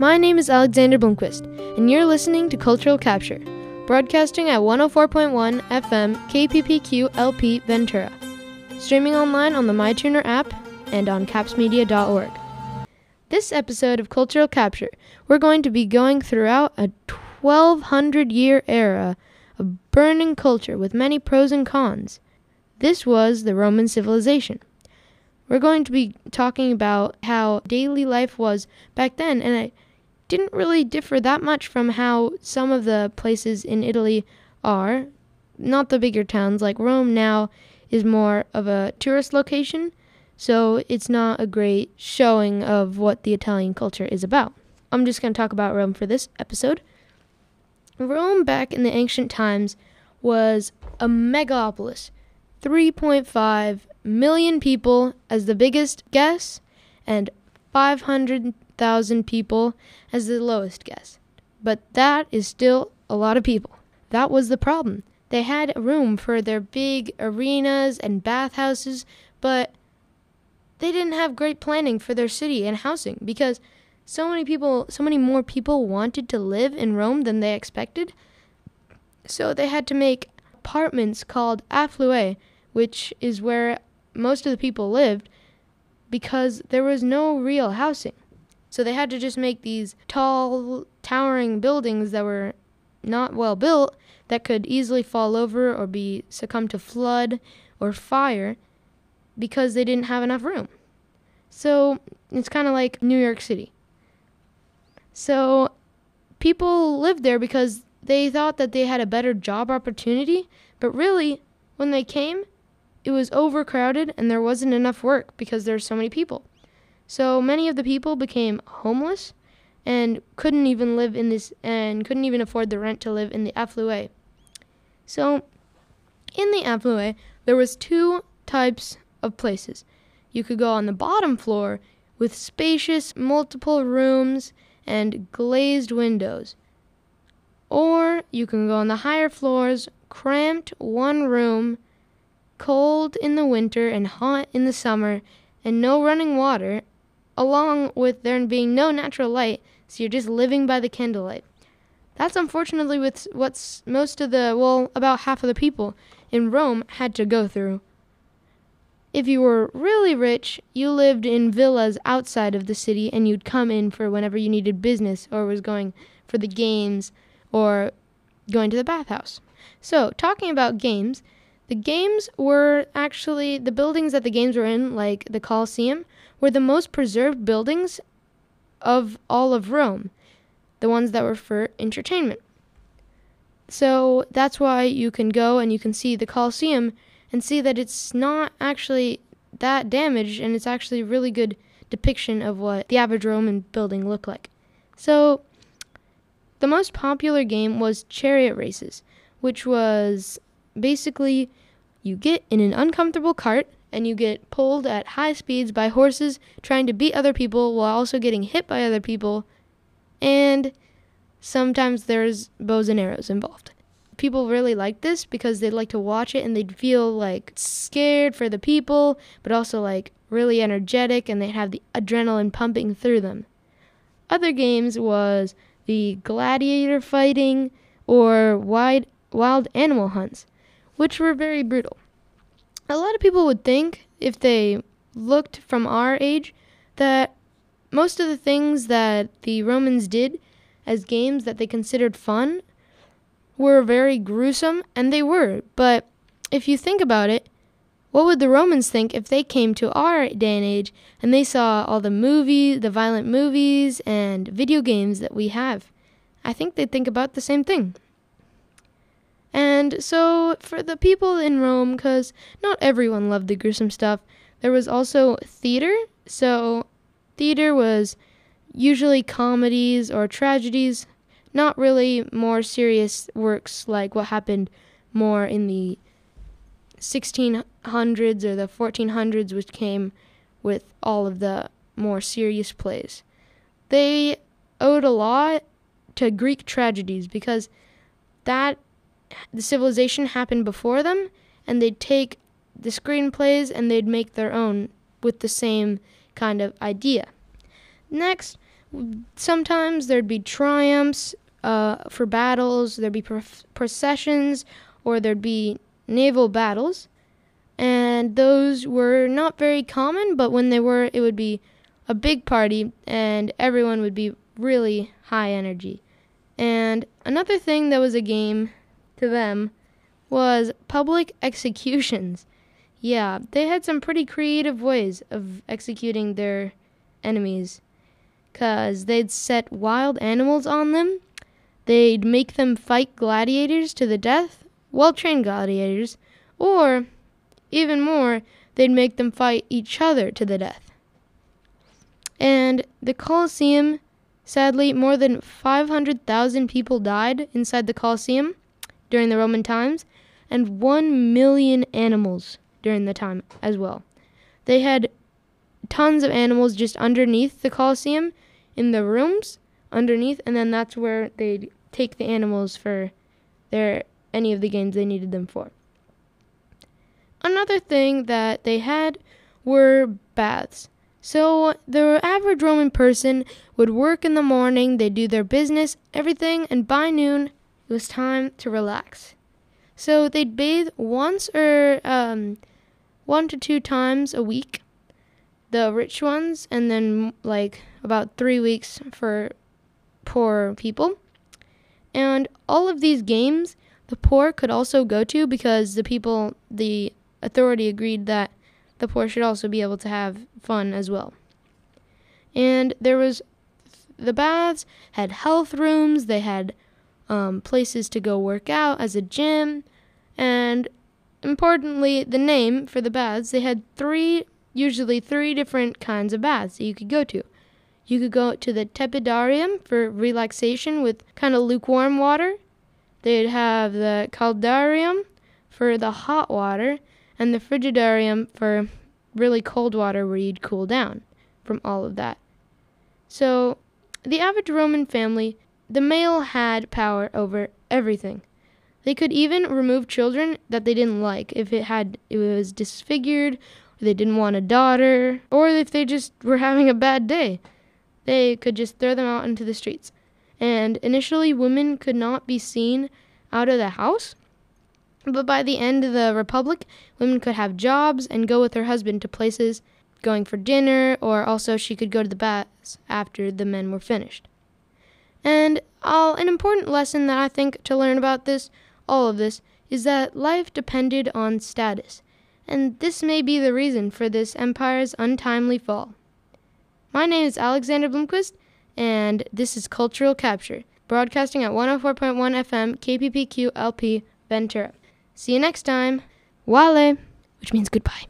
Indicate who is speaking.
Speaker 1: My name is Alexander Blomquist, and you're listening to Cultural Capture, broadcasting at 104.1 FM KPPQ LP Ventura, streaming online on the MyTuner app and on capsmedia.org. This episode of Cultural Capture, we're going to be going throughout a 1200 year era of burning culture with many pros and cons. This was the Roman civilization. We're going to be talking about how daily life was back then, and it didn't really differ that much from how some of the places in Italy are. Not the bigger towns, like Rome now is more of a tourist location, so it's not a great showing of what the Italian culture is about. I'm just going to talk about Rome for this episode. Rome back in the ancient times was a megapolis, 3.5 million people as the biggest guess, and 500,000 people as the lowest guess. But that is still a lot of people. That was the problem. They had room for their big arenas and bathhouses, but they didn't have great planning for their city and housing because so many people, so many more people wanted to live in Rome than they expected. So they had to make apartments called afflui, which is where most of the people lived, because there was no real housing. So they had to just make these tall, towering buildings that were not well built that could easily fall over or be succumb to flood or fire because they didn't have enough room. So it's kind of like New York City. So people lived there because they thought that they had a better job opportunity, but really, when they came, it was overcrowded and there wasn't enough work because there were so many people. So many of the people became homeless and couldn't even live in this and couldn't even afford the rent to live in the afflui. So in the afflui, there was two types of places. You could go on the bottom floor with spacious multiple rooms and glazed windows. Or you can go on the higher floors, cramped one room, cold in the winter and hot in the summer, and no running water, along with there being no natural light, so you're just living by the candlelight. That's unfortunately what's most of the, well, about half of the people in Rome had to go through. If you were really rich, you lived in villas outside of the city and you'd come in for whenever you needed business or was going for the games or going to the bathhouse. So, talking about games, the games were actually the buildings that the games were in, like the Colosseum, were the most preserved buildings of all of Rome, the ones that were for entertainment. So that's why you can go and you can see the Colosseum and see that it's not actually that damaged and it's actually a really good depiction of what the average Roman building looked like. So the most popular game was chariot races, which was basically you get in an uncomfortable cart and you get pulled at high speeds by horses trying to beat other people while also getting hit by other people. And sometimes there's bows and arrows involved. People really like this because they'd like to watch it and they'd feel like scared for the people, but also like really energetic and they'd have the adrenaline pumping through them. Other games was the gladiator fighting or wide, wild animal hunts, which were very brutal. A lot of people would think, if they looked from our age, that most of the things that the Romans did as games that they considered fun were very gruesome, and they were. But if you think about it, what would the Romans think if they came to our day and age and they saw all the movies, the violent movies, and video games that we have? I think they'd think about the same thing. And so, for the people in Rome, because not everyone loved the gruesome stuff, there was also theater. So, theater was usually comedies or tragedies not really more serious works like what happened more in the 1600s or the 1400s, which came with all of the more serious plays. They owed a lot to Greek tragedies because that the civilization happened before them, and they'd take the screenplays and they'd make their own with the same kind of idea. Next sometimes there'd be triumphs uh, for battles, there'd be processions, or there'd be naval battles. And those were not very common, but when they were, it would be a big party and everyone would be really high energy. And another thing that was a game to them was public executions. Yeah, they had some pretty creative ways of executing their enemies. Because they'd set wild animals on them, they'd make them fight gladiators to the death, well trained gladiators, or, even more, they'd make them fight each other to the death. And the Colosseum, sadly, more than 500,000 people died inside the Colosseum during the Roman times, and 1 million animals during the time as well. They had tons of animals just underneath the Colosseum in the rooms underneath, and then that's where they'd take the animals for their any of the games they needed them for. Another thing that they had were baths. So the average Roman person would work in the morning, they'd do their business, everything, and by noon it was time to relax. So they'd bathe once or um, one to two times a week, the rich ones, and then like about three weeks for poor people. And all of these games the poor could also go to because the people, the authority agreed that the poor should also be able to have fun as well. And there was the baths had health rooms, they had um, places to go work out as a gym, and importantly, the name for the baths, they had three, usually three different kinds of baths that you could go to. You could go to the tepidarium for relaxation with kind of lukewarm water. They'd have the caldarium for the hot water, and the frigidarium for really cold water where you'd cool down from all of that. So, the average Roman family, the male had power over everything. They could even remove children that they didn't like if it had it was disfigured, or they didn't want a daughter, or if they just were having a bad day. They could just throw them out into the streets. And initially women could not be seen out of the house but by the end of the Republic, women could have jobs and go with her husband to places going for dinner, or also she could go to the baths after the men were finished. And all, an important lesson that I think to learn about this, all of this, is that life depended on status, and this may be the reason for this empire's untimely fall. My name is Alexander Blomquist, and this is Cultural Capture, broadcasting at 104.1 FM KPPQ LP Ventura. See you next time. Vale, which means goodbye.